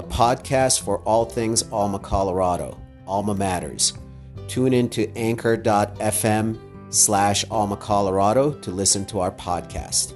a podcast for all things Alma, Colorado. Alma Matters. Tune in to anchor.fm slash Alma, Colorado to listen to our podcast.